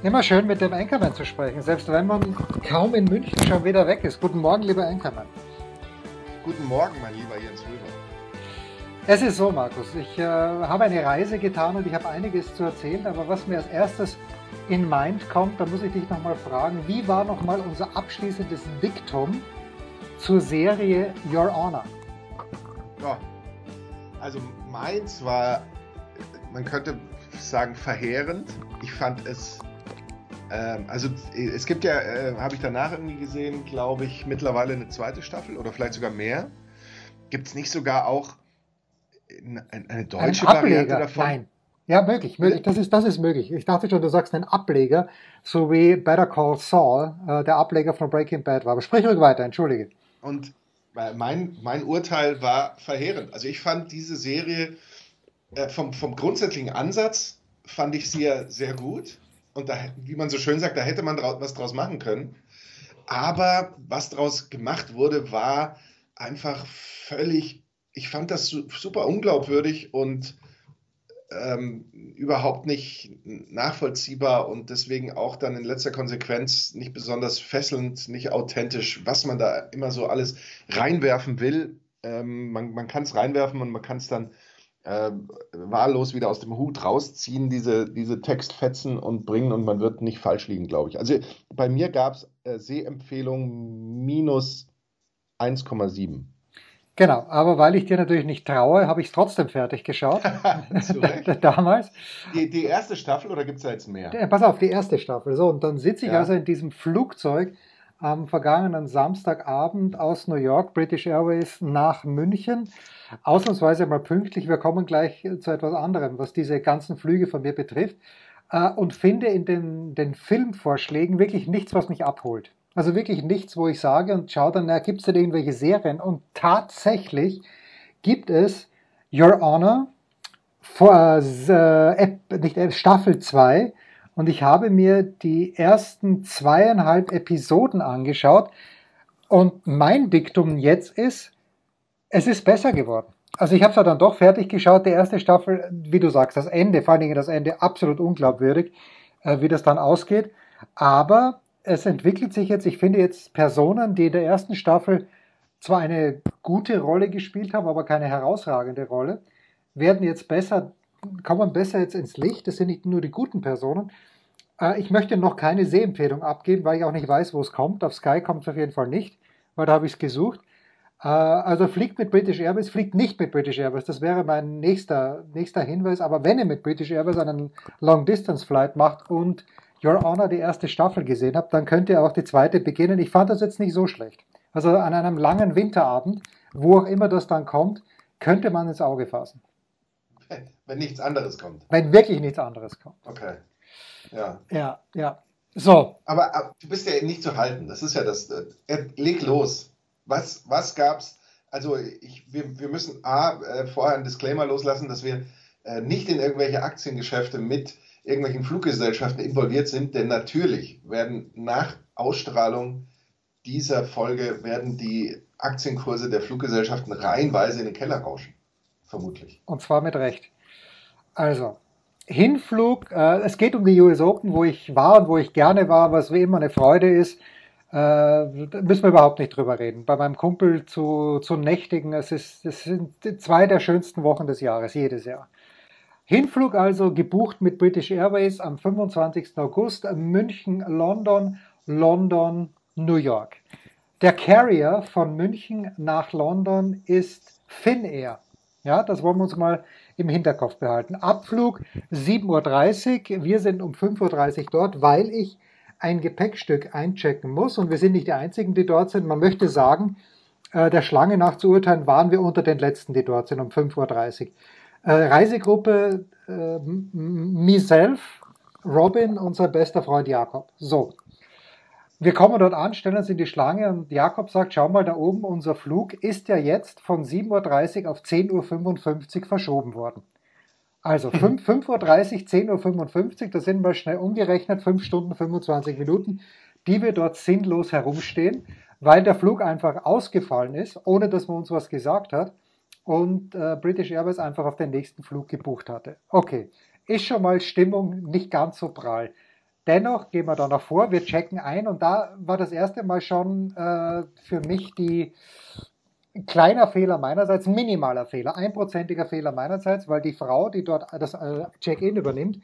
Immer schön mit dem Anchorman zu sprechen, selbst wenn man kaum in München schon wieder weg ist. Guten Morgen, lieber Anchorman. Guten Morgen, mein lieber Jens Röber. Es ist so, Markus, ich äh, habe eine Reise getan und ich habe einiges zu erzählen, aber was mir als erstes in Mind kommt, da muss ich dich nochmal fragen, wie war nochmal unser abschließendes Diktum zur Serie Your Honor? Ja, also meins war, man könnte sagen, verheerend. Ich fand es ähm, also es gibt ja, äh, habe ich danach irgendwie gesehen, glaube ich, mittlerweile eine zweite Staffel oder vielleicht sogar mehr. Gibt es nicht sogar auch eine, deutsche Ein Variante davon? Nein. Ja, möglich, möglich. Das ist, das ist möglich. Ich dachte schon, du sagst einen Ableger, so wie Better Call Saul, äh, der Ableger von Breaking Bad war. Aber sprich ruhig weiter, entschuldige. Und mein, mein Urteil war verheerend. Also ich fand diese Serie äh, vom, vom grundsätzlichen Ansatz fand ich sie ja sehr gut. Und da, wie man so schön sagt, da hätte man was draus machen können. Aber was draus gemacht wurde, war einfach völlig, ich fand das super unglaubwürdig und ähm, überhaupt nicht nachvollziehbar und deswegen auch dann in letzter Konsequenz nicht besonders fesselnd, nicht authentisch, was man da immer so alles reinwerfen will. Ähm, man man kann es reinwerfen und man kann es dann äh, wahllos wieder aus dem Hut rausziehen, diese, diese Textfetzen und bringen und man wird nicht falsch liegen, glaube ich. Also bei mir gab es äh, Sehempfehlung minus 1,7. Genau, aber weil ich dir natürlich nicht traue, habe ich es trotzdem fertig geschaut. Damals. Die, die, erste Staffel oder gibt es da jetzt mehr? Ja, pass auf, die erste Staffel. So, und dann sitze ich ja. also in diesem Flugzeug am vergangenen Samstagabend aus New York, British Airways, nach München ausnahmsweise mal pünktlich. Wir kommen gleich zu etwas anderem, was diese ganzen Flüge von mir betrifft. Äh, und finde in den, den Filmvorschlägen wirklich nichts, was mich abholt. Also wirklich nichts, wo ich sage und schaue dann, gibt es denn irgendwelche Serien? Und tatsächlich gibt es Your Honor, vor, äh, nicht, Staffel 2. Und ich habe mir die ersten zweieinhalb Episoden angeschaut. Und mein Diktum jetzt ist, es ist besser geworden. Also ich habe es dann doch fertig geschaut, die erste Staffel, wie du sagst, das Ende, vor allen Dingen das Ende, absolut unglaubwürdig, äh, wie das dann ausgeht. Aber es entwickelt sich jetzt, ich finde jetzt Personen, die in der ersten Staffel zwar eine gute Rolle gespielt haben, aber keine herausragende Rolle, werden jetzt besser, kommen besser jetzt ins Licht. Das sind nicht nur die guten Personen. Äh, ich möchte noch keine Sehempfehlung abgeben, weil ich auch nicht weiß, wo es kommt. Auf Sky kommt es auf jeden Fall nicht, weil da habe ich es gesucht. Äh, also fliegt mit British Airways, fliegt nicht mit British Airways. Das wäre mein nächster, nächster Hinweis. Aber wenn ihr mit British Airways einen Long-Distance-Flight macht und Your Honor die erste Staffel gesehen habt, dann könnt ihr auch die zweite beginnen. Ich fand das jetzt nicht so schlecht. Also an einem langen Winterabend, wo auch immer das dann kommt, könnte man ins Auge fassen. Wenn nichts anderes kommt. Wenn wirklich nichts anderes kommt. Okay. Ja. Ja, ja. So. Aber, aber du bist ja nicht zu halten. Das ist ja das. Äh, leg los. Was, was gab es? Also ich, wir, wir müssen A, äh, vorher einen Disclaimer loslassen, dass wir äh, nicht in irgendwelche Aktiengeschäfte mit irgendwelchen Fluggesellschaften involviert sind, denn natürlich werden nach Ausstrahlung dieser Folge werden die Aktienkurse der Fluggesellschaften reihenweise in den Keller rauschen. Vermutlich. Und zwar mit Recht. Also, Hinflug, äh, es geht um die US Open, wo ich war und wo ich gerne war, was wie immer eine Freude ist. Äh, müssen wir überhaupt nicht drüber reden. Bei meinem Kumpel zu, zu nächtigen, es, ist, es sind zwei der schönsten Wochen des Jahres, jedes Jahr. Hinflug also gebucht mit British Airways am 25. August, München, London, London, New York. Der Carrier von München nach London ist Finnair. Ja, das wollen wir uns mal im Hinterkopf behalten. Abflug 7.30 Uhr. Wir sind um 5.30 Uhr dort, weil ich ein Gepäckstück einchecken muss. Und wir sind nicht die Einzigen, die dort sind. Man möchte sagen, äh, der Schlange nach zu urteilen, waren wir unter den Letzten, die dort sind, um 5.30 Uhr. Äh, Reisegruppe äh, myself, Robin, unser bester Freund Jakob. So. Wir kommen dort an, stellen uns in die Schlange und Jakob sagt, schau mal da oben, unser Flug ist ja jetzt von 7.30 Uhr auf 10.55 Uhr verschoben worden. Also 5.30 Uhr, 10.55 Uhr, da sind wir schnell umgerechnet, 5 Stunden 25 Minuten, die wir dort sinnlos herumstehen, weil der Flug einfach ausgefallen ist, ohne dass man uns was gesagt hat und äh, British Airways einfach auf den nächsten Flug gebucht hatte. Okay, ist schon mal Stimmung nicht ganz so prall. Dennoch gehen wir da noch vor, wir checken ein und da war das erste Mal schon äh, für mich die kleiner Fehler meinerseits, minimaler Fehler, einprozentiger Fehler meinerseits, weil die Frau, die dort das äh, Check-in übernimmt,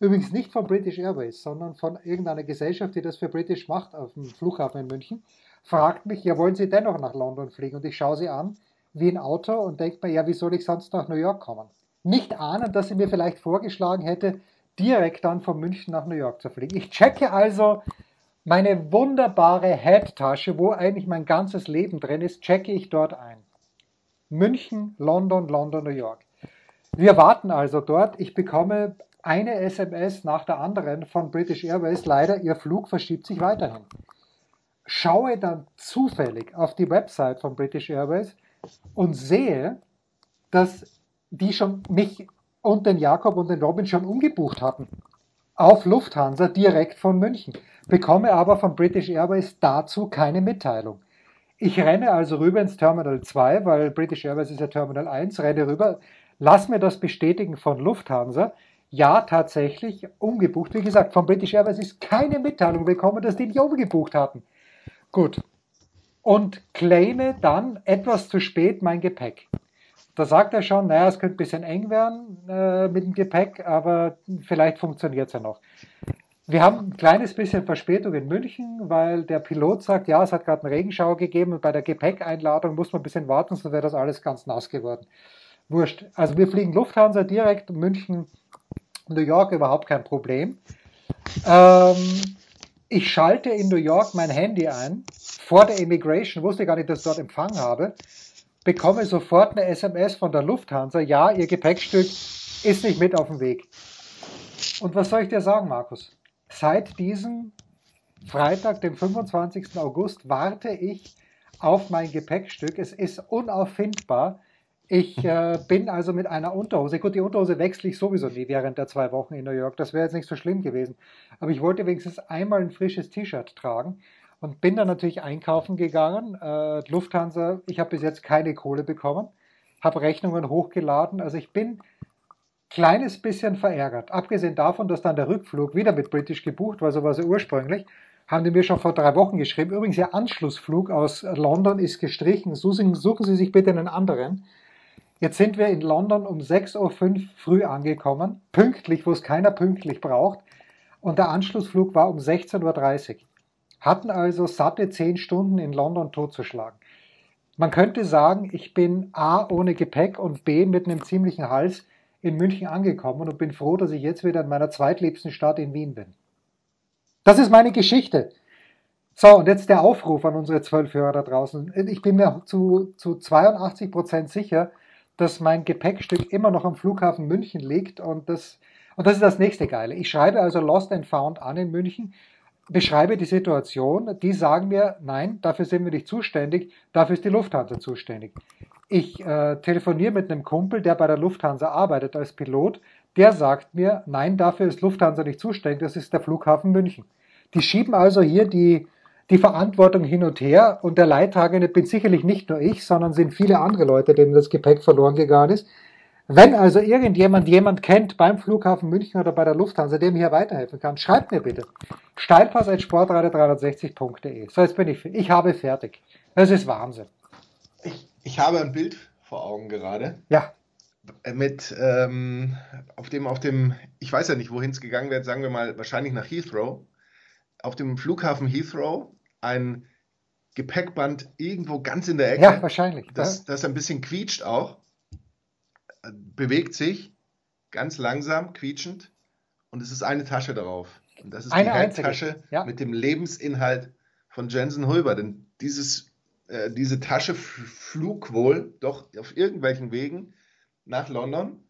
übrigens nicht von British Airways, sondern von irgendeiner Gesellschaft, die das für British macht auf dem Flughafen in München, fragt mich, ja, wollen Sie dennoch nach London fliegen? Und ich schaue sie an wie ein Auto und denke mir, ja, wie soll ich sonst nach New York kommen? Nicht ahnen, dass sie mir vielleicht vorgeschlagen hätte, direkt dann von München nach New York zu fliegen. Ich checke also meine wunderbare Head-Tasche, wo eigentlich mein ganzes Leben drin ist, checke ich dort ein. München, London, London, New York. Wir warten also dort. Ich bekomme eine SMS nach der anderen von British Airways. Leider, ihr Flug verschiebt sich weiterhin. Schaue dann zufällig auf die Website von British Airways und sehe, dass die schon mich und den Jakob und den Robin schon umgebucht hatten. Auf Lufthansa direkt von München. Bekomme aber von British Airways dazu keine Mitteilung. Ich renne also rüber ins Terminal 2, weil British Airways ist ja Terminal 1, renne rüber, lass mir das bestätigen von Lufthansa. Ja, tatsächlich umgebucht. Wie gesagt, von British Airways ist keine Mitteilung bekommen, dass die nicht umgebucht hatten. Gut. Und claime dann etwas zu spät mein Gepäck. Da sagt er schon, naja, es könnte ein bisschen eng werden äh, mit dem Gepäck, aber vielleicht funktioniert es ja noch. Wir haben ein kleines bisschen Verspätung in München, weil der Pilot sagt, ja, es hat gerade einen Regenschauer gegeben und bei der Gepäckeinladung muss man ein bisschen warten, sonst wäre das alles ganz nass geworden. Wurscht. Also wir fliegen Lufthansa direkt, München, New York überhaupt kein Problem. Ähm, ich schalte in New York mein Handy ein, vor der Immigration, wusste gar nicht, dass ich dort Empfang habe bekomme sofort eine SMS von der Lufthansa, ja, Ihr Gepäckstück ist nicht mit auf dem Weg. Und was soll ich dir sagen, Markus? Seit diesem Freitag, dem 25. August, warte ich auf mein Gepäckstück. Es ist unauffindbar. Ich äh, bin also mit einer Unterhose. Gut, die Unterhose wechsle ich sowieso nie während der zwei Wochen in New York. Das wäre jetzt nicht so schlimm gewesen. Aber ich wollte wenigstens einmal ein frisches T-Shirt tragen und bin dann natürlich einkaufen gegangen. Äh, Lufthansa, ich habe bis jetzt keine Kohle bekommen, habe Rechnungen hochgeladen. Also ich bin kleines bisschen verärgert. Abgesehen davon, dass dann der Rückflug wieder mit British gebucht war, so war es ursprünglich, haben die mir schon vor drei Wochen geschrieben. Übrigens, Ihr Anschlussflug aus London ist gestrichen. Suchen, suchen Sie sich bitte einen anderen. Jetzt sind wir in London um 6.05 Uhr früh angekommen, pünktlich, wo es keiner pünktlich braucht. Und der Anschlussflug war um 16.30 Uhr hatten also satte zehn Stunden in London totzuschlagen. Man könnte sagen, ich bin A ohne Gepäck und B mit einem ziemlichen Hals in München angekommen und bin froh, dass ich jetzt wieder in meiner zweitliebsten Stadt in Wien bin. Das ist meine Geschichte. So, und jetzt der Aufruf an unsere zwölf Hörer da draußen. Ich bin mir zu, zu 82 Prozent sicher, dass mein Gepäckstück immer noch am Flughafen München liegt und das, und das ist das nächste Geile. Ich schreibe also Lost and Found an in München beschreibe die Situation, die sagen mir, nein, dafür sind wir nicht zuständig, dafür ist die Lufthansa zuständig. Ich äh, telefoniere mit einem Kumpel, der bei der Lufthansa arbeitet als Pilot, der sagt mir, nein, dafür ist Lufthansa nicht zuständig, das ist der Flughafen München. Die schieben also hier die, die Verantwortung hin und her und der Leidtragende bin sicherlich nicht nur ich, sondern sind viele andere Leute, denen das Gepäck verloren gegangen ist. Wenn also irgendjemand jemand kennt beim Flughafen München oder bei der Lufthansa, der mir hier weiterhelfen kann, schreibt mir bitte. Steilpass.sportradio360.de. So, jetzt bin ich, ich habe fertig. Das ist Wahnsinn. Ich, ich habe ein Bild vor Augen gerade. Ja. Mit, ähm, auf dem, auf dem, ich weiß ja nicht, wohin es gegangen wird, sagen wir mal, wahrscheinlich nach Heathrow. Auf dem Flughafen Heathrow ein Gepäckband irgendwo ganz in der Ecke. Ja, wahrscheinlich. Das, das ein bisschen quietscht auch bewegt sich ganz langsam, quietschend und es ist eine Tasche darauf. Und das ist eine die Handtasche ja. mit dem Lebensinhalt von Jensen Hulber. Denn dieses, äh, diese Tasche flog wohl doch auf irgendwelchen Wegen nach London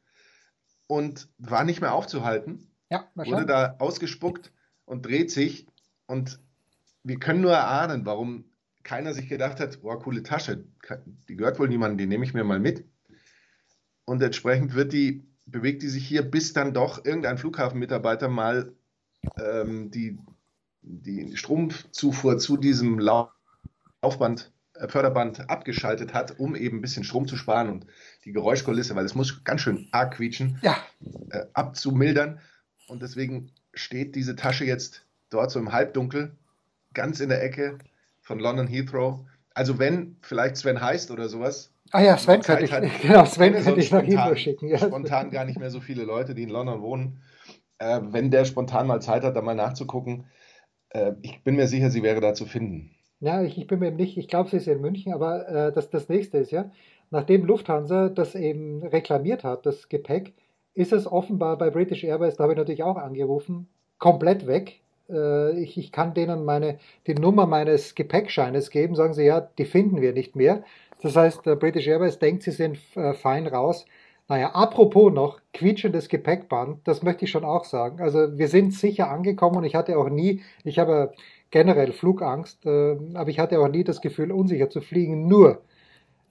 und war nicht mehr aufzuhalten. Ja, wurde da ausgespuckt und dreht sich und wir können nur erahnen, warum keiner sich gedacht hat, boah, coole Tasche, die gehört wohl niemandem, die nehme ich mir mal mit. Und entsprechend wird die, bewegt die sich hier, bis dann doch irgendein Flughafenmitarbeiter mal ähm, die, die Stromzufuhr zu diesem Laufband, äh, Förderband abgeschaltet hat, um eben ein bisschen Strom zu sparen und die Geräuschkulisse, weil es muss ganz schön arg quietschen, ja. äh, abzumildern. Und deswegen steht diese Tasche jetzt dort so im Halbdunkel, ganz in der Ecke von London Heathrow. Also wenn vielleicht Sven heißt oder sowas. Ah ja, Sven könnte ich, hat, genau, Sven könnte ich nach Heathrow schicken. Ja. Spontan gar nicht mehr so viele Leute, die in London wohnen. Äh, wenn der spontan mal Zeit hat, da mal nachzugucken, äh, ich bin mir sicher, sie wäre da zu finden. Ja, ich, ich bin mir nicht, ich glaube, sie ist in München, aber äh, das, das nächste ist ja, nachdem Lufthansa das eben reklamiert hat, das Gepäck, ist es offenbar bei British Airways, da habe ich natürlich auch angerufen, komplett weg. Äh, ich, ich kann denen meine, die Nummer meines Gepäckscheines geben, sagen sie, ja, die finden wir nicht mehr. Das heißt, British Airways denkt, sie sind äh, fein raus. Naja, apropos noch, quietschendes Gepäckband, das möchte ich schon auch sagen. Also wir sind sicher angekommen und ich hatte auch nie, ich habe generell Flugangst, äh, aber ich hatte auch nie das Gefühl, unsicher zu fliegen. Nur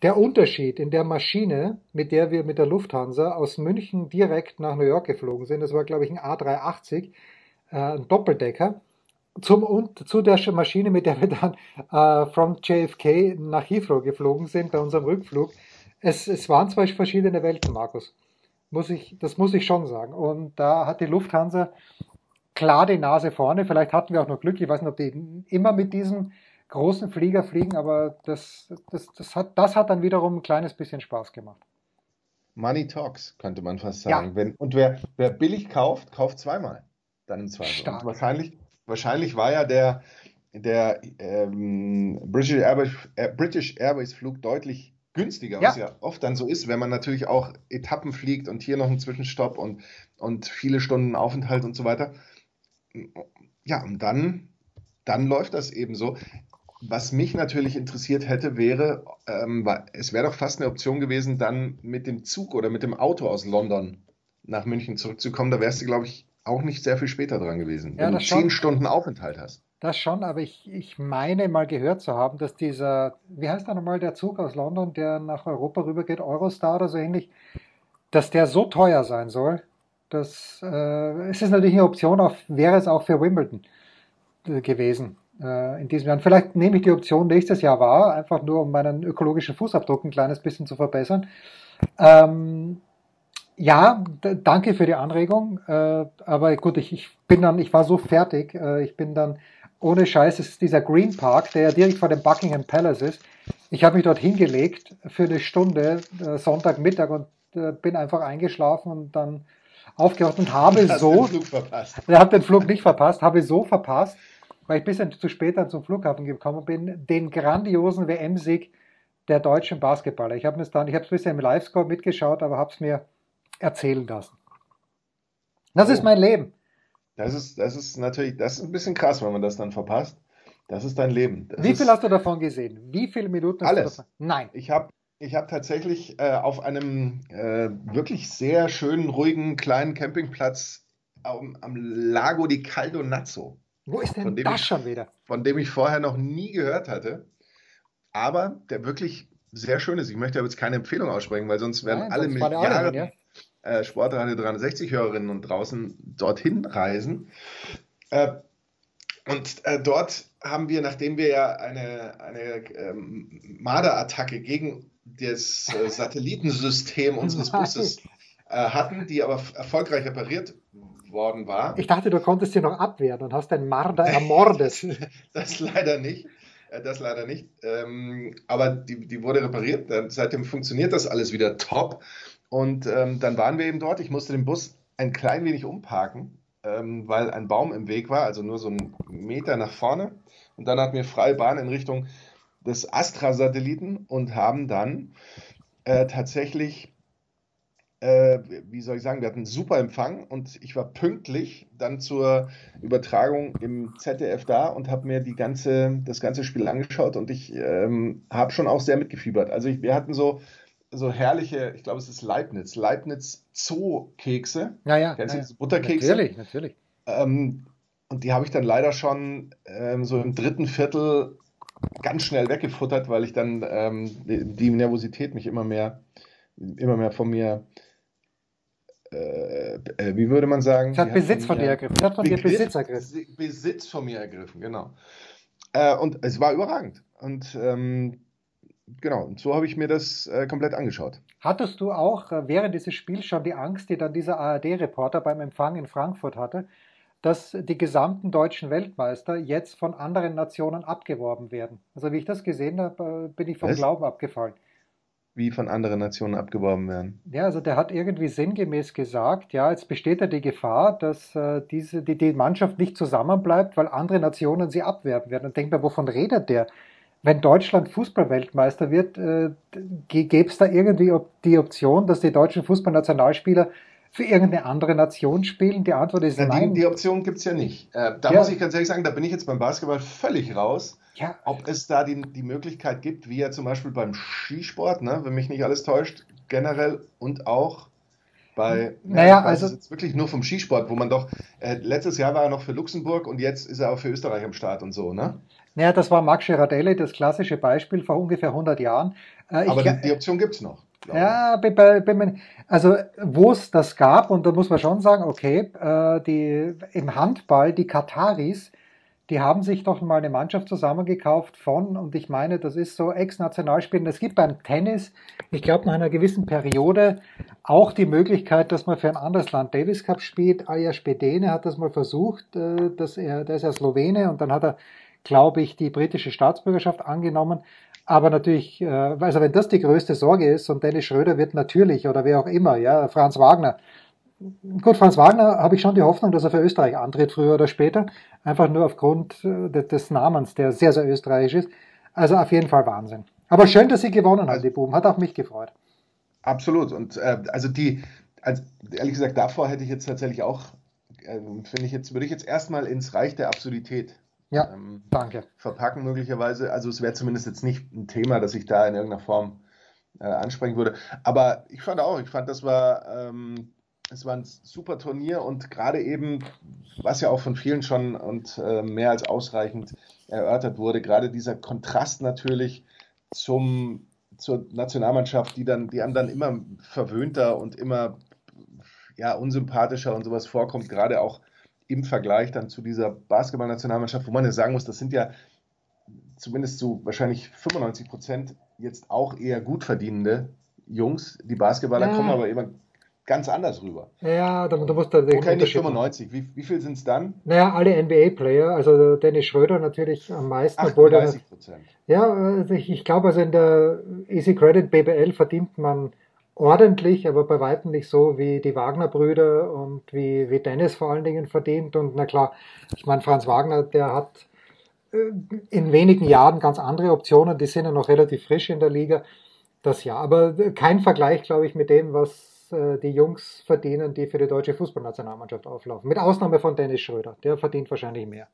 der Unterschied in der Maschine, mit der wir mit der Lufthansa aus München direkt nach New York geflogen sind, das war glaube ich ein A380, äh, ein Doppeldecker, zum, und zu der Maschine, mit der wir dann äh, from JFK nach Heathrow geflogen sind bei unserem Rückflug, es, es waren zwei verschiedene Welten, Markus. Muss ich, das muss ich schon sagen. Und da hat die Lufthansa klar die Nase vorne. Vielleicht hatten wir auch noch Glück. Ich weiß nicht, ob die immer mit diesem großen Flieger fliegen, aber das, das, das, hat, das hat dann wiederum ein kleines bisschen Spaß gemacht. Money talks, könnte man fast sagen. Ja. Wenn, und wer, wer billig kauft, kauft zweimal. Dann im Zweifel. Wahrscheinlich, wahrscheinlich war ja der, der ähm, British, Airways, äh, British Airways Flug deutlich günstiger, ja. was ja oft dann so ist, wenn man natürlich auch Etappen fliegt und hier noch einen Zwischenstopp und, und viele Stunden Aufenthalt und so weiter. Ja, und dann, dann läuft das eben so. Was mich natürlich interessiert hätte, wäre, ähm, es wäre doch fast eine Option gewesen, dann mit dem Zug oder mit dem Auto aus London nach München zurückzukommen. Da wärst du, glaube ich, auch nicht sehr viel später dran gewesen, ja, wenn du zehn Stunden Aufenthalt hast. Das schon, aber ich, ich meine mal gehört zu haben, dass dieser, wie heißt da nochmal der Zug aus London, der nach Europa rübergeht, Eurostar oder so ähnlich, dass der so teuer sein soll, dass äh, es ist natürlich eine Option, auf, wäre es auch für Wimbledon äh, gewesen äh, in diesem Jahr. vielleicht nehme ich die Option nächstes Jahr wahr, einfach nur um meinen ökologischen Fußabdruck ein kleines bisschen zu verbessern. Ähm, ja, danke für die Anregung. Äh, aber gut, ich, ich bin dann, ich war so fertig. Äh, ich bin dann ohne Scheiß, es ist dieser Green Park, der ja direkt vor dem Buckingham Palace ist. Ich habe mich dort hingelegt für eine Stunde, äh, Sonntagmittag und äh, bin einfach eingeschlafen und dann aufgewacht und habe so. Den Flug verpasst. Er hat den Flug nicht verpasst, habe so verpasst, weil ich ein bisschen zu spät dann zum Flughafen gekommen bin, den grandiosen WM-Sieg der deutschen Basketballer. Ich habe es dann, ich habe es ein bisschen im Livescore mitgeschaut, aber habe es mir erzählen lassen. Das oh. ist mein Leben. Das ist, das ist natürlich, das ist ein bisschen krass, wenn man das dann verpasst. Das ist dein Leben. Das Wie viel hast du davon gesehen? Wie viele Minuten hast alles. du davon? Nein. Ich habe ich hab tatsächlich äh, auf einem äh, wirklich sehr schönen, ruhigen, kleinen Campingplatz am, am Lago di Caldonazzo. Wo ist denn das ich, schon wieder? Von dem ich vorher noch nie gehört hatte. Aber der wirklich sehr schön ist. Ich möchte aber jetzt keine Empfehlung aussprechen, weil sonst werden Nein, alle sonst Milliarden ja? Äh, Sportradio 360 Hörerinnen und draußen dorthin reisen. Äh, und äh, dort haben wir, nachdem wir ja eine, eine ähm, Marder-Attacke gegen das äh, Satellitensystem unseres Busses äh, hatten, die aber erfolgreich repariert worden war. Ich dachte, du konntest sie noch abwehren und hast den Marder ermordet. das leider nicht. Äh, das leider nicht. Ähm, aber die, die wurde repariert. Seitdem funktioniert das alles wieder top. Und ähm, dann waren wir eben dort. Ich musste den Bus ein klein wenig umparken, ähm, weil ein Baum im Weg war, also nur so einen Meter nach vorne. Und dann hatten wir freie Bahn in Richtung des Astra-Satelliten und haben dann äh, tatsächlich, äh, wie soll ich sagen, wir hatten einen super Empfang und ich war pünktlich dann zur Übertragung im ZDF da und habe mir die ganze, das ganze Spiel angeschaut und ich ähm, habe schon auch sehr mitgefiebert. Also ich, wir hatten so so herrliche, ich glaube, es ist Leibniz, Leibniz Zoo-Kekse. Ja, ja. Kennst du ja, diese Butterkekse? Natürlich, natürlich. Ähm, und die habe ich dann leider schon ähm, so im dritten Viertel ganz schnell weggefuttert, weil ich dann ähm, die Nervosität mich immer mehr, immer mehr von mir, äh, äh, wie würde man sagen? Es hat Besitz von, mir ergriffen. Es hat von dir Besitz ergriffen. Besitz von mir ergriffen, genau. Äh, und es war überragend. Und ähm, genau, und so habe ich mir das äh, komplett angeschaut. Hattest du auch äh, während dieses Spiels schon die Angst, die dann dieser ARD-Reporter beim Empfang in Frankfurt hatte, dass die gesamten deutschen Weltmeister jetzt von anderen Nationen abgeworben werden? Also wie ich das gesehen habe, äh, bin ich vom Was? Glauben abgefallen. Wie von anderen Nationen abgeworben werden? Ja, also der hat irgendwie sinngemäß gesagt, ja, jetzt besteht ja die Gefahr, dass äh, diese, die, die Mannschaft nicht zusammenbleibt, weil andere Nationen sie abwerben werden. Und denkt mir, wovon redet der? Wenn Deutschland Fußballweltmeister wird, äh, gäbe es da irgendwie die Option, dass die deutschen Fußballnationalspieler für irgendeine andere Nation spielen? Die Antwort ist ja, nein. Die, die Option gibt es ja nicht. Äh, da ja. muss ich ganz ehrlich sagen, da bin ich jetzt beim Basketball völlig raus. Ja. Ob es da die, die Möglichkeit gibt, wie ja zum Beispiel beim Skisport, ne, wenn mich nicht alles täuscht, generell und auch bei, naja, also jetzt wirklich nur vom Skisport, wo man doch, äh, letztes Jahr war er noch für Luxemburg und jetzt ist er auch für Österreich am Start und so, ne? Naja, das war Max Girardelli, das klassische Beispiel vor ungefähr 100 Jahren. Äh, Aber die, die, Option gibt es noch. Ja, also wo es das gab, und da muss man schon sagen, okay, äh, die, im Handball, die Kataris, die haben sich doch mal eine Mannschaft zusammengekauft von, und ich meine, das ist so Ex-Nationalspielen. Es gibt beim Tennis, ich glaube, nach einer gewissen Periode auch die Möglichkeit, dass man für ein anderes Land Davis Cup spielt. Ajax Bedene hat das mal versucht, äh, dass er, der ist ja Slowene und dann hat er, glaube ich, die britische Staatsbürgerschaft angenommen. Aber natürlich, äh, also wenn das die größte Sorge ist und Dennis Schröder wird natürlich oder wer auch immer, ja, Franz Wagner, Gut, Franz Wagner habe ich schon die Hoffnung, dass er für Österreich antritt, früher oder später. Einfach nur aufgrund äh, des Namens, der sehr, sehr österreichisch ist. Also auf jeden Fall Wahnsinn. Aber schön, dass sie gewonnen haben, die Buben. Hat auch mich gefreut. Absolut. Und äh, also die, also ehrlich gesagt, davor hätte ich jetzt tatsächlich auch, äh, finde ich jetzt, würde ich jetzt erstmal ins Reich der Absurdität ja, ähm, danke. verpacken möglicherweise. Also es wäre zumindest jetzt nicht ein Thema, das ich da in irgendeiner Form äh, ansprechen würde. Aber ich fand auch, ich fand, das war ähm, es war ein super Turnier und gerade eben, was ja auch von vielen schon und äh, mehr als ausreichend erörtert wurde, gerade dieser Kontrast natürlich zum, zur Nationalmannschaft, die dann, die einem dann immer verwöhnter und immer ja, unsympathischer und sowas vorkommt, gerade auch im Vergleich dann zu dieser Basketballnationalmannschaft, wo man ja sagen muss, das sind ja zumindest zu wahrscheinlich 95 Prozent jetzt auch eher gut verdienende Jungs. Die Basketballer ja. kommen aber immer ganz anders rüber. Ja, da, da musst du den okay, nicht 95. Wie, wie viel sind es dann? Naja, alle NBA-Player, also Dennis Schröder natürlich am meisten. 38 Prozent. Ja, also ich, ich glaube, also in der Easy Credit BBL verdient man ordentlich, aber bei weitem nicht so wie die Wagner-Brüder und wie, wie Dennis vor allen Dingen verdient. Und na klar, ich meine, Franz Wagner, der hat äh, in wenigen Jahren ganz andere Optionen, die sind ja noch relativ frisch in der Liga. Das ja, aber kein Vergleich, glaube ich, mit dem, was äh, die Jungs verdienen, die für die deutsche Fußballnationalmannschaft auflaufen. Mit Ausnahme von Dennis Schröder, der verdient wahrscheinlich mehr.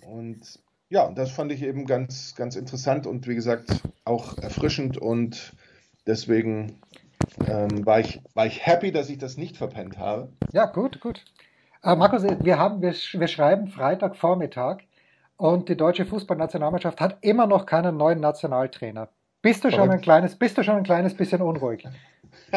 Und ja, das fand ich eben ganz, ganz interessant und wie gesagt auch erfrischend und deswegen ähm, war, ich, war ich happy, dass ich das nicht verpennt habe. Ja, gut, gut. Äh, Markus, wir, haben, wir, wir schreiben Freitagvormittag und die deutsche Fußballnationalmannschaft hat immer noch keinen neuen Nationaltrainer. Bist du schon ein kleines, bist du schon ein kleines bisschen unruhig?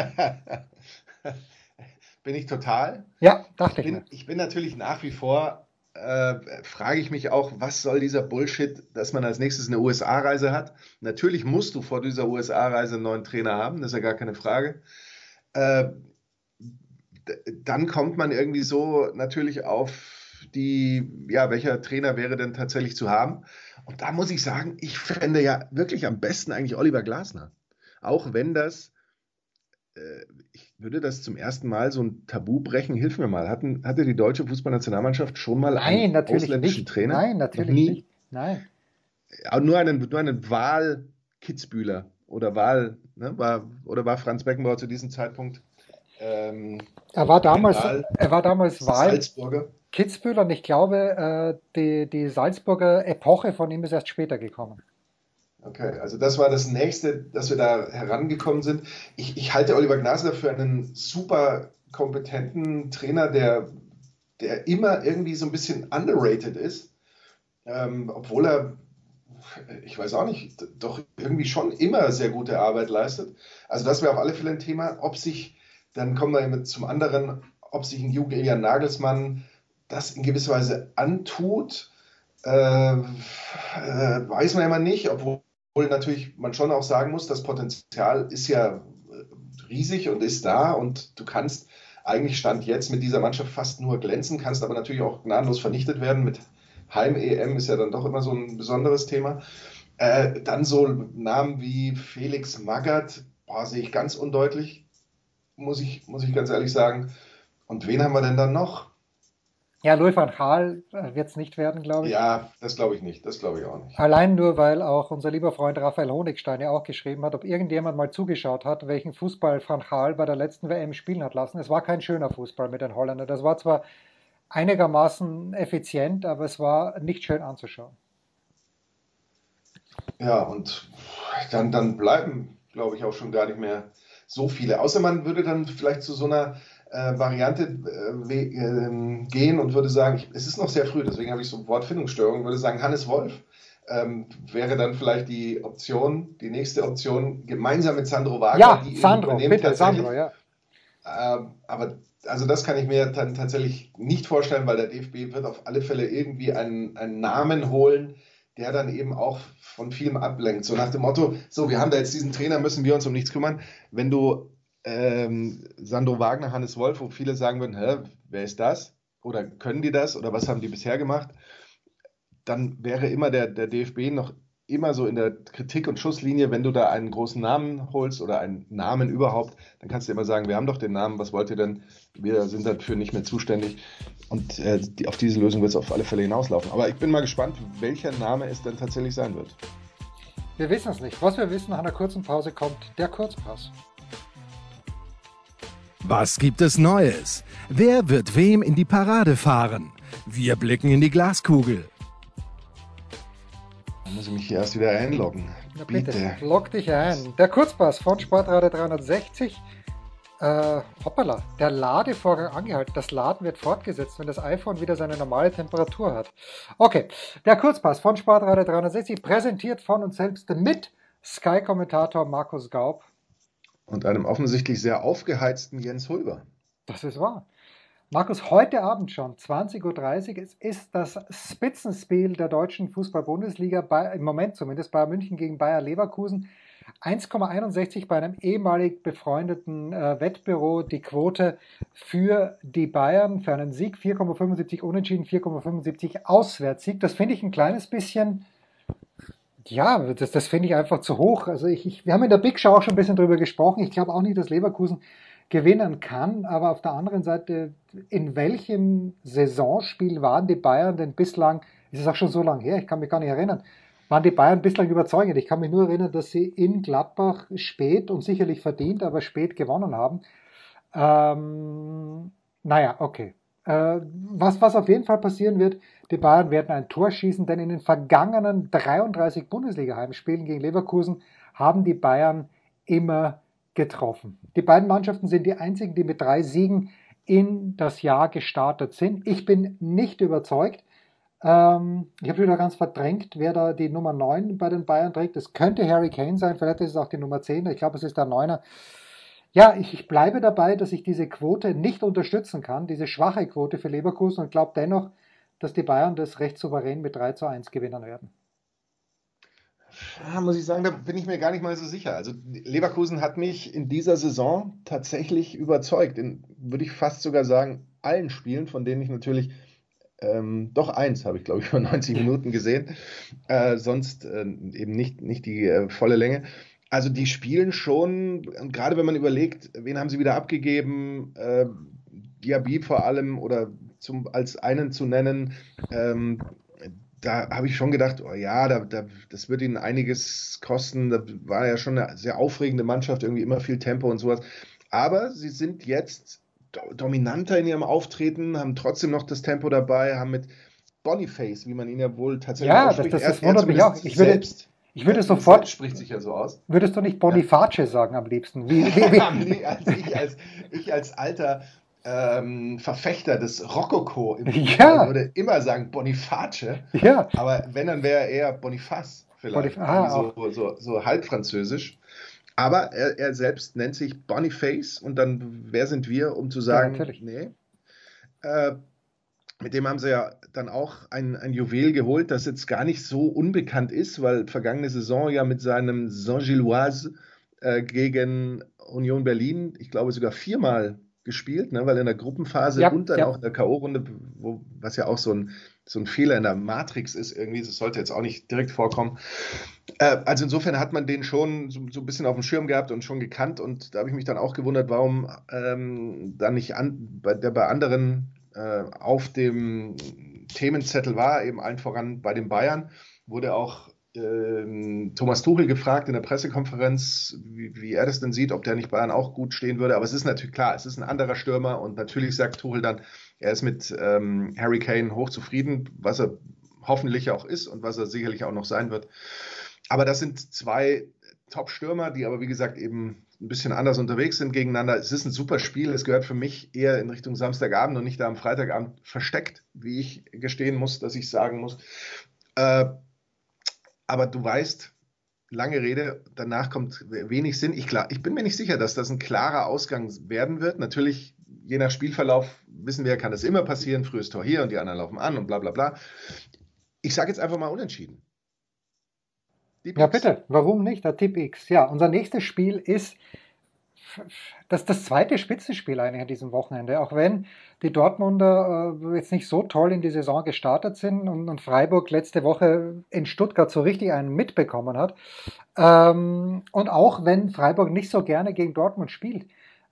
bin ich total. Ja, dachte ich. Bin, ich bin natürlich nach wie vor, äh, frage ich mich auch, was soll dieser Bullshit, dass man als nächstes eine USA-Reise hat? Natürlich musst du vor dieser USA-Reise einen neuen Trainer haben, das ist ja gar keine Frage. Äh, dann kommt man irgendwie so natürlich auf die, ja, welcher Trainer wäre denn tatsächlich zu haben? Und da muss ich sagen, ich fände ja wirklich am besten eigentlich Oliver Glasner. Auch wenn das ich würde das zum ersten Mal so ein Tabu brechen. Hilf mir mal. Hatten, hatte die deutsche Fußballnationalmannschaft schon mal Nein, einen ausländischen nicht. Trainer? Nein, natürlich nicht. Nein. Ja, nur einen, nur einen Wahl-Kitzbühler oder Wahl, ne, war, oder war Franz Beckenbauer zu diesem Zeitpunkt? Ähm, er war damals, Wahl, er war damals Wahl. Salzburger. Kitzbühler und ich glaube, äh, die, die Salzburger Epoche von ihm ist erst später gekommen. Okay, also das war das nächste, dass wir da herangekommen sind. Ich, ich halte Oliver Glasner für einen super kompetenten Trainer, der der immer irgendwie so ein bisschen underrated ist, ähm, obwohl er, ich weiß auch nicht, doch irgendwie schon immer sehr gute Arbeit leistet. Also das wäre auf alle Fälle ein Thema, ob sich, dann kommen wir zum anderen, ob sich ein Julian Nagelsmann das in gewisser Weise antut, äh, äh, weiß man immer nicht, obwohl natürlich man schon auch sagen muss, das Potenzial ist ja äh, riesig und ist da und du kannst eigentlich Stand jetzt mit dieser Mannschaft fast nur glänzen, kannst aber natürlich auch gnadenlos vernichtet werden. Mit Heim-EM ist ja dann doch immer so ein besonderes Thema. Äh, dann so Namen wie Felix Magath, boah, sehe ich ganz undeutlich, muss ich, muss ich ganz ehrlich sagen. Und wen haben wir denn dann noch? Ja, Louis van Gaal äh, wird es nicht werden, glaube ich. Ja, das glaube ich nicht. Das glaube ich auch nicht. Allein nur, weil auch unser lieber Freund Raphael Honigstein ja auch geschrieben hat, ob irgendjemand mal zugeschaut hat, welchen Fußball Van Gaal bei der letzten WM spielen hat lassen. Es war kein schöner Fußball mit den Holländern. Das war zwar einigermaßen effizient, aber es war nicht schön anzuschauen. Ja, und dann, dann bleiben, glaube ich, auch schon gar nicht mehr so viele. Außer man würde dann vielleicht zu so einer äh, Variante äh, äh, gehen und würde sagen, ich, es ist noch sehr früh, deswegen habe ich so Wortfindungsstörungen, würde sagen, Hannes Wolf ähm, wäre dann vielleicht die Option, die nächste Option, gemeinsam mit Sandro Wagner. Ja, die Sandro, bitte, Sandro, ja. Ähm, aber also das kann ich mir dann tatsächlich nicht vorstellen, weil der DFB wird auf alle Fälle irgendwie einen, einen Namen holen, der dann eben auch von vielem ablenkt. So nach dem Motto, so, wir haben da jetzt diesen Trainer, müssen wir uns um nichts kümmern. Wenn du ähm, Sandro Wagner, Hannes Wolf, wo viele sagen würden, Hä, wer ist das? Oder können die das? Oder was haben die bisher gemacht? Dann wäre immer der, der DFB noch immer so in der Kritik- und Schusslinie, wenn du da einen großen Namen holst oder einen Namen überhaupt, dann kannst du immer sagen, wir haben doch den Namen, was wollt ihr denn? Wir sind dafür nicht mehr zuständig. Und äh, die, auf diese Lösung wird es auf alle Fälle hinauslaufen. Aber ich bin mal gespannt, welcher Name es dann tatsächlich sein wird. Wir wissen es nicht. Was wir wissen, nach einer kurzen Pause kommt der Kurzpass. Was gibt es Neues? Wer wird wem in die Parade fahren? Wir blicken in die Glaskugel. Da muss ich mich hier erst wieder einloggen. Na bitte, bitte. log dich ein. Der Kurzpass von Sportrate 360. Äh, hoppala, der Ladevorgang angehalten. Das Laden wird fortgesetzt, wenn das iPhone wieder seine normale Temperatur hat. Okay, der Kurzpass von Sportrate 360, präsentiert von uns selbst mit Sky-Kommentator Markus Gaub und einem offensichtlich sehr aufgeheizten Jens Hulber. Das ist wahr. Markus, heute Abend schon, 20.30 Uhr, es ist das Spitzenspiel der deutschen Fußball-Bundesliga, im Moment zumindest, Bayern München gegen Bayer Leverkusen. 1,61 bei einem ehemalig befreundeten äh, Wettbüro die Quote für die Bayern für einen Sieg, 4,75 Unentschieden, 4,75 Auswärtssieg. Das finde ich ein kleines bisschen ja, das, das finde ich einfach zu hoch. Also ich, ich, wir haben in der Big Show auch schon ein bisschen drüber gesprochen. Ich glaube auch nicht, dass Leverkusen gewinnen kann, aber auf der anderen Seite, in welchem Saisonspiel waren die Bayern denn bislang, ist es auch schon so lange her, ich kann mich gar nicht erinnern, waren die Bayern bislang überzeugend. Ich kann mich nur erinnern, dass sie in Gladbach spät und sicherlich verdient, aber spät gewonnen haben. Ähm, naja, okay. Äh, was, was auf jeden Fall passieren wird, die Bayern werden ein Tor schießen, denn in den vergangenen 33 Bundesliga-Heimspielen gegen Leverkusen haben die Bayern immer getroffen. Die beiden Mannschaften sind die einzigen, die mit drei Siegen in das Jahr gestartet sind. Ich bin nicht überzeugt. Ähm, ich habe wieder ganz verdrängt, wer da die Nummer 9 bei den Bayern trägt. Es könnte Harry Kane sein, vielleicht ist es auch die Nummer 10. Ich glaube, es ist der Neuner. Ja, ich, ich bleibe dabei, dass ich diese Quote nicht unterstützen kann, diese schwache Quote für Leverkusen und glaube dennoch, dass die Bayern das recht souverän mit 3 zu 1 gewinnen werden. Ja, muss ich sagen, da bin ich mir gar nicht mal so sicher. Also Leverkusen hat mich in dieser Saison tatsächlich überzeugt. In, würde ich fast sogar sagen, allen Spielen, von denen ich natürlich ähm, doch eins habe ich, glaube ich, über 90 Minuten gesehen. Äh, sonst äh, eben nicht, nicht die äh, volle Länge. Also die spielen schon, und gerade wenn man überlegt, wen haben sie wieder abgegeben, äh, Diaby vor allem oder zum, als einen zu nennen, ähm, da habe ich schon gedacht, oh ja, da, da, das wird ihnen einiges kosten. Da war ja schon eine sehr aufregende Mannschaft, irgendwie immer viel Tempo und sowas. Aber sie sind jetzt dominanter in ihrem Auftreten, haben trotzdem noch das Tempo dabei, haben mit Boniface, wie man ihn ja wohl tatsächlich ja, ausspricht. Ja, das, das, das wundert mich auch. Ich würde, selbst ich würde sofort. spricht sich ja so aus. Würdest du nicht Boniface ja. sagen am liebsten? Wie, wie, wie? als ich, als, ich als alter ähm, Verfechter des Rokoko im ja. würde immer sagen Boniface. Ja. Aber wenn, dann wäre er eher Boniface vielleicht. Bonif ah, so, so, so, halb französisch. Aber er, er, selbst nennt sich Boniface und dann, wer sind wir, um zu sagen, ja, nee. Äh, mit dem haben sie ja dann auch ein, ein Juwel geholt, das jetzt gar nicht so unbekannt ist, weil vergangene Saison ja mit seinem Saint-Gilloise äh, gegen Union Berlin, ich glaube sogar viermal gespielt, ne? weil in der Gruppenphase ja, und dann ja. auch in der K.O.-Runde, was ja auch so ein, so ein Fehler in der Matrix ist, irgendwie, das sollte jetzt auch nicht direkt vorkommen. Äh, also insofern hat man den schon so, so, ein bisschen auf dem Schirm gehabt und schon gekannt und da habe ich mich dann auch gewundert, warum ähm, da nicht an, bei, der bei anderen äh, auf dem Themenzettel war, eben allen voran bei den Bayern, wurde auch ähm, Thomas Tuchel gefragt in der Pressekonferenz, wie, wie, er das denn sieht, ob der nicht Bayern auch gut stehen würde. Aber es ist natürlich klar, es ist ein anderer Stürmer und natürlich sagt Tuchel dann, er ist mit ähm, Harry Kane hochzufrieden, was er hoffentlich auch ist und was er sicherlich auch noch sein wird. Aber das sind zwei Top-Stürmer, die aber wie gesagt eben ein bisschen anders unterwegs sind gegeneinander. Es ist ein super Spiel. Es gehört für mich eher in Richtung Samstagabend und nicht da am Freitagabend versteckt, wie ich gestehen muss, dass ich sagen muss. Äh, aber du weißt, lange Rede, danach kommt wenig Sinn. Ich, klar, ich bin mir nicht sicher, dass das ein klarer Ausgang werden wird. Natürlich, je nach Spielverlauf wissen wir, kann das immer passieren. Frühes Tor hier und die anderen laufen an und bla bla bla. Ich sage jetzt einfach mal unentschieden. ja, bitte, warum nicht? Der Tipp X. Ja, unser nächstes Spiel ist das, das zweite Spitzenspiel eigentlich an diesem Wochenende, auch wenn die Dortmunder äh, jetzt nicht so toll in die Saison gestartet sind und, und, Freiburg letzte Woche in Stuttgart so richtig einen mitbekommen hat. Ähm, und auch wenn Freiburg nicht so gerne gegen Dortmund spielt.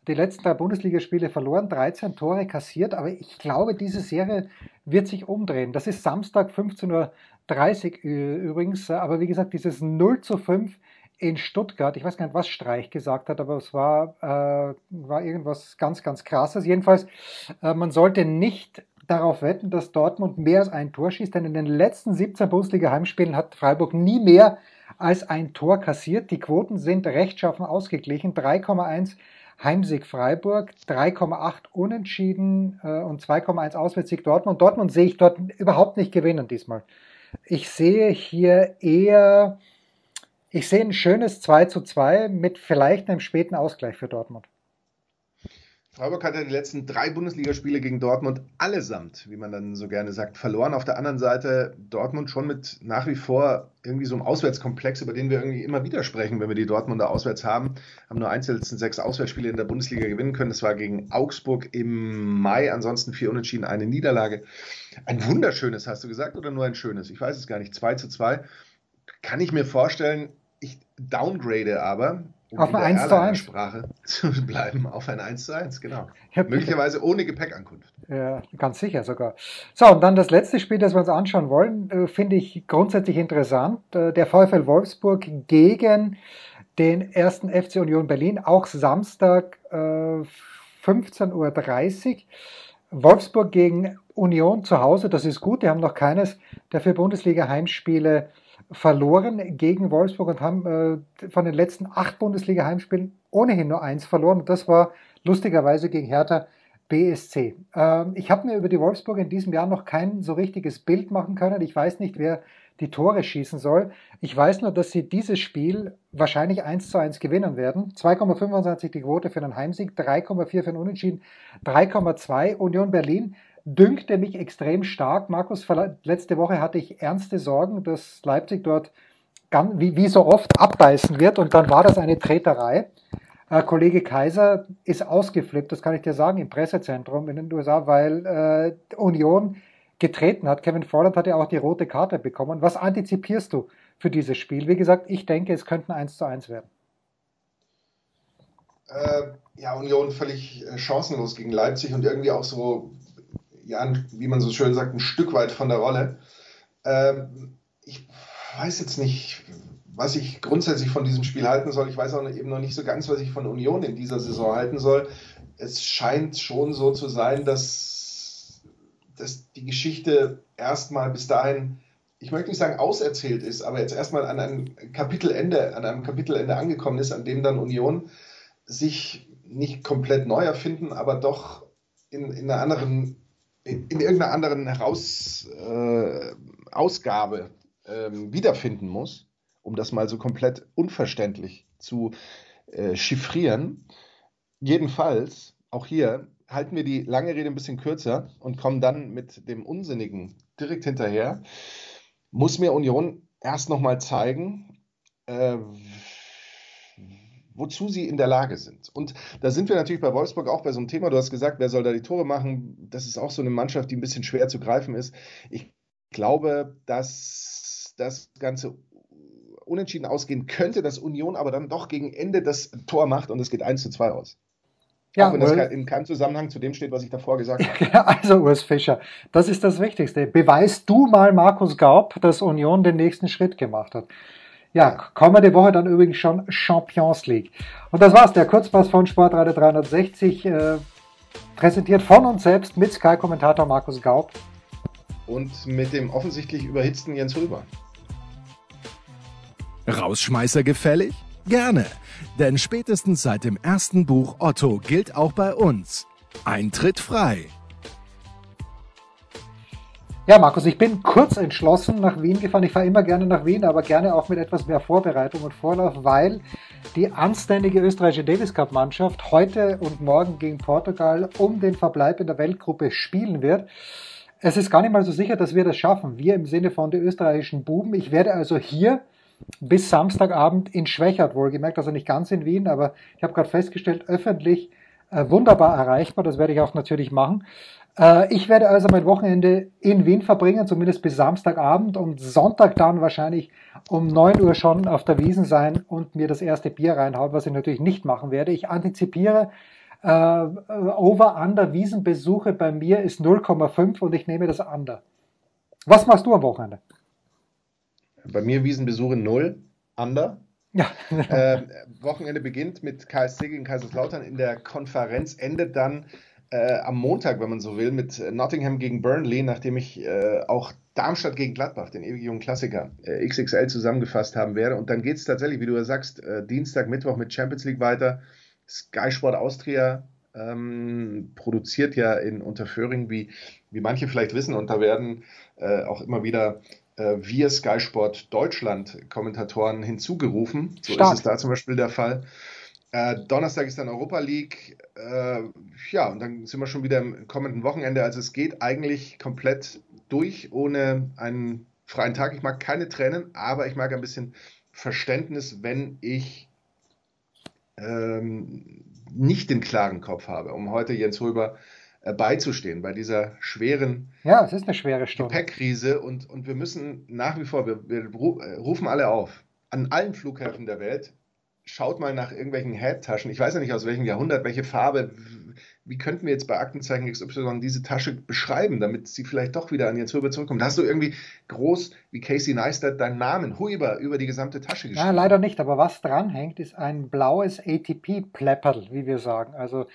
Die letzten drei Bundesligaspiele verloren, 13 Tore kassiert, aber ich glaube, diese Serie wird sich umdrehen. Das ist Samstag 15.30 Uhr übrigens, aber wie gesagt, dieses 0 zu 5 in Stuttgart, ich weiß gar nicht, was Streich gesagt hat, aber es war, äh, war irgendwas ganz, ganz krasses. Jedenfalls, äh, man sollte nicht darauf wetten, dass Dortmund mehr als ein Tor schießt, denn in den letzten 17 Bundesliga-Heimspielen hat Freiburg nie mehr als ein Tor kassiert. Die Quoten sind rechtschaffen ausgeglichen. 3,1 Heimsieg Freiburg, 3,8 Unentschieden äh, und 2,1 Auswärtssieg Dortmund. Dortmund sehe ich dort überhaupt nicht gewinnen diesmal. Ich sehe hier eher ich sehe ein schönes 2 zu 2 mit vielleicht einem späten Ausgleich für Dortmund. Freiburg hat ja die letzten drei Bundesligaspiele gegen Dortmund allesamt, wie man dann so gerne sagt, verloren. Auf der anderen Seite Dortmund schon mit nach wie vor irgendwie so einem Auswärtskomplex, über den wir irgendwie immer wieder sprechen, wenn wir die Dortmunder auswärts haben. Haben nur einzeln sechs Auswärtsspiele in der Bundesliga gewinnen können. Das war gegen Augsburg im Mai, ansonsten vier Unentschieden, eine Niederlage. Ein wunderschönes, hast du gesagt, oder nur ein schönes? Ich weiß es gar nicht. 2 zu 2. Kann ich mir vorstellen, downgrade aber, um auf ein 1 zu 1 Sprache zu bleiben, auf ein 1 zu 1, genau. Möglicherweise ohne Gepäckankunft. Ja, ganz sicher sogar. So, und dann das letzte Spiel, das wir uns anschauen wollen, äh, finde ich grundsätzlich interessant. Äh, der VfL Wolfsburg gegen den ersten FC Union Berlin, auch Samstag äh, 15.30 Uhr. Wolfsburg gegen Union zu Hause, das ist gut. Die haben noch keines der vier Bundesliga-Heimspiele verloren gegen Wolfsburg und haben äh, von den letzten acht Bundesliga-Heimspielen ohnehin nur eins verloren. Und das war lustigerweise gegen Hertha BSC. Ähm, ich habe mir über die Wolfsburg in diesem Jahr noch kein so richtiges Bild machen können. Ich weiß nicht, wer die Tore schießen soll. Ich weiß nur, dass sie dieses Spiel wahrscheinlich 1 zu 1 gewinnen werden. 2,25 die Quote für einen Heimsieg, 3,4 für einen Unentschieden, 3,2 Union Berlin dünkte mich extrem stark. Markus, letzte Woche hatte ich ernste Sorgen, dass Leipzig dort ganz, wie, wie so oft abbeißen wird und dann war das eine Treterei. Äh, Kollege Kaiser ist ausgeflippt, das kann ich dir sagen, im Pressezentrum in den USA, weil äh, Union getreten hat. Kevin Volland hat ja auch die rote Karte bekommen. Was antizipierst du für dieses Spiel? Wie gesagt, ich denke, es könnten 1 zu 1 werden. Äh, ja, Union völlig äh, chancenlos gegen Leipzig und irgendwie auch so ja, wie man so schön sagt, ein Stück weit von der Rolle. Ähm, ich weiß jetzt nicht, was ich grundsätzlich von diesem Spiel halten soll. Ich weiß auch eben noch nicht so ganz, was ich von Union in dieser Saison halten soll. Es scheint schon so zu sein, dass, dass die Geschichte erstmal bis dahin, ich möchte nicht sagen auserzählt ist, aber jetzt erstmal an einem Kapitelende, an einem Kapitelende angekommen ist, an dem dann Union sich nicht komplett neu erfinden, aber doch in, in einer anderen, in, in irgendeiner anderen Heraus, äh, Ausgabe äh, wiederfinden muss, um das mal so komplett unverständlich zu äh, chiffrieren. Jedenfalls, auch hier, halten wir die lange Rede ein bisschen kürzer und kommen dann mit dem Unsinnigen direkt hinterher. Muss mir Union erst nochmal zeigen, äh, wozu sie in der Lage sind. Und da sind wir natürlich bei Wolfsburg auch bei so einem Thema. Du hast gesagt, wer soll da die Tore machen? Das ist auch so eine Mannschaft, die ein bisschen schwer zu greifen ist. Ich glaube, dass das Ganze unentschieden ausgehen könnte, dass Union aber dann doch gegen Ende das Tor macht und es geht 1 zu 2 aus. Ja, auch wenn das in keinem Zusammenhang zu dem steht, was ich davor gesagt habe. also, Urs Fischer, das ist das Wichtigste. Beweist du mal Markus Gaub, dass Union den nächsten Schritt gemacht hat. Ja, kommende Woche dann übrigens schon Champions League. Und das war's, der Kurzpass von Sportradio 360, äh, präsentiert von uns selbst mit Sky-Kommentator Markus Gaub. Und mit dem offensichtlich überhitzten Jens Rüber. Rausschmeißer gefällig? Gerne, denn spätestens seit dem ersten Buch Otto gilt auch bei uns. Eintritt frei. Ja, Markus, ich bin kurz entschlossen nach Wien gefahren. Ich fahre immer gerne nach Wien, aber gerne auch mit etwas mehr Vorbereitung und Vorlauf, weil die anständige österreichische Davis Cup Mannschaft heute und morgen gegen Portugal um den Verbleib in der Weltgruppe spielen wird. Es ist gar nicht mal so sicher, dass wir das schaffen. Wir im Sinne von den österreichischen Buben. Ich werde also hier bis Samstagabend in Schwächert wohlgemerkt, also nicht ganz in Wien, aber ich habe gerade festgestellt, öffentlich äh, wunderbar erreichbar. Das werde ich auch natürlich machen. Äh, ich werde also mein Wochenende in Wien verbringen, zumindest bis Samstagabend und Sonntag dann wahrscheinlich um 9 Uhr schon auf der Wiesen sein und mir das erste Bier reinhauen, was ich natürlich nicht machen werde. Ich antizipiere, äh, Over-Under Wiesenbesuche bei mir ist 0,5 und ich nehme das Under. Was machst du am Wochenende? Bei mir Wiesenbesuche 0, Under. Ja. äh, Wochenende beginnt mit KSC gegen Kaiserslautern in der Konferenz, endet dann äh, am Montag, wenn man so will, mit Nottingham gegen Burnley, nachdem ich äh, auch Darmstadt gegen Gladbach, den ewig jungen Klassiker, äh, XXL zusammengefasst haben werde. Und dann geht es tatsächlich, wie du ja sagst, äh, Dienstag, Mittwoch mit Champions League weiter. Sky Sport Austria ähm, produziert ja in Unterföhring, wie, wie manche vielleicht wissen, und da werden äh, auch immer wieder äh, wir Sky Sport Deutschland Kommentatoren hinzugerufen. So Stark. ist es da zum Beispiel der Fall. Äh, Donnerstag ist dann Europa League. Äh, ja, und dann sind wir schon wieder im kommenden Wochenende. Also es geht eigentlich komplett durch ohne einen freien Tag. Ich mag keine Tränen, aber ich mag ein bisschen Verständnis, wenn ich ähm, nicht den klaren Kopf habe, um heute Jens Röber äh, beizustehen bei dieser schweren ja, es ist eine schwere Stunde. Gepäckkrise. Und, und wir müssen nach wie vor, wir, wir äh, rufen alle auf, an allen Flughäfen der Welt, schaut mal nach irgendwelchen Headtaschen. Ich weiß ja nicht aus welchem Jahrhundert, welche Farbe. Wie könnten wir jetzt bei Aktenzeichen XY diese Tasche beschreiben, damit sie vielleicht doch wieder an Jens Huber zurückkommt? Hast du irgendwie groß wie Casey Neistat deinen Namen Huber über die gesamte Tasche geschrieben? Ja, leider nicht. Aber was dranhängt, ist ein blaues ATP-Plepperl, wie wir sagen. Also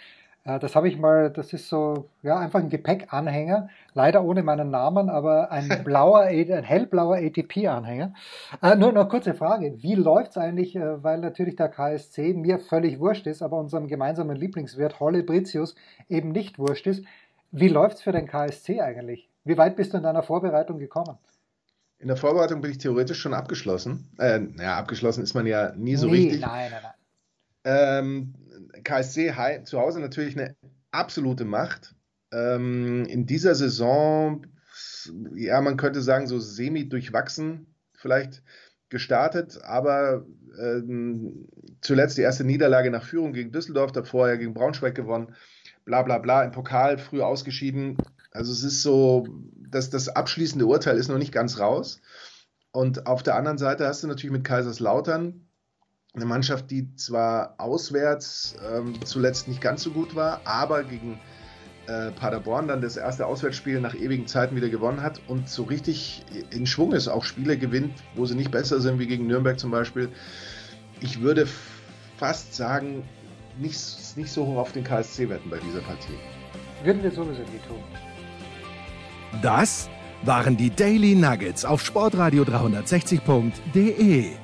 das habe ich mal, das ist so, ja, einfach ein Gepäckanhänger, leider ohne meinen Namen, aber ein blauer, ein hellblauer ATP-Anhänger. Äh, nur noch kurze Frage, wie läuft's eigentlich, äh, weil natürlich der KSC mir völlig wurscht ist, aber unserem gemeinsamen Lieblingswirt Holle Britius eben nicht wurscht ist. Wie läuft's für den KSC eigentlich? Wie weit bist du in deiner Vorbereitung gekommen? In der Vorbereitung bin ich theoretisch schon abgeschlossen. Äh, naja, abgeschlossen ist man ja nie so nee, richtig. Nein, nein, nein. Ähm, KSC zu Hause natürlich eine absolute Macht. Ähm, in dieser Saison, ja, man könnte sagen, so semi-durchwachsen vielleicht gestartet, aber ähm, zuletzt die erste Niederlage nach Führung gegen Düsseldorf, davor ja gegen Braunschweig gewonnen, bla bla bla, im Pokal früh ausgeschieden. Also es ist so, dass das abschließende Urteil ist noch nicht ganz raus. Und auf der anderen Seite hast du natürlich mit Kaiserslautern eine Mannschaft, die zwar auswärts ähm, zuletzt nicht ganz so gut war, aber gegen äh, Paderborn dann das erste Auswärtsspiel nach ewigen Zeiten wieder gewonnen hat und so richtig in Schwung ist, auch Spiele gewinnt, wo sie nicht besser sind, wie gegen Nürnberg zum Beispiel. Ich würde fast sagen, nicht, nicht so hoch auf den KSC wetten bei dieser Partie. Würden wir sowieso nie tun. Das waren die Daily Nuggets auf Sportradio 360.de.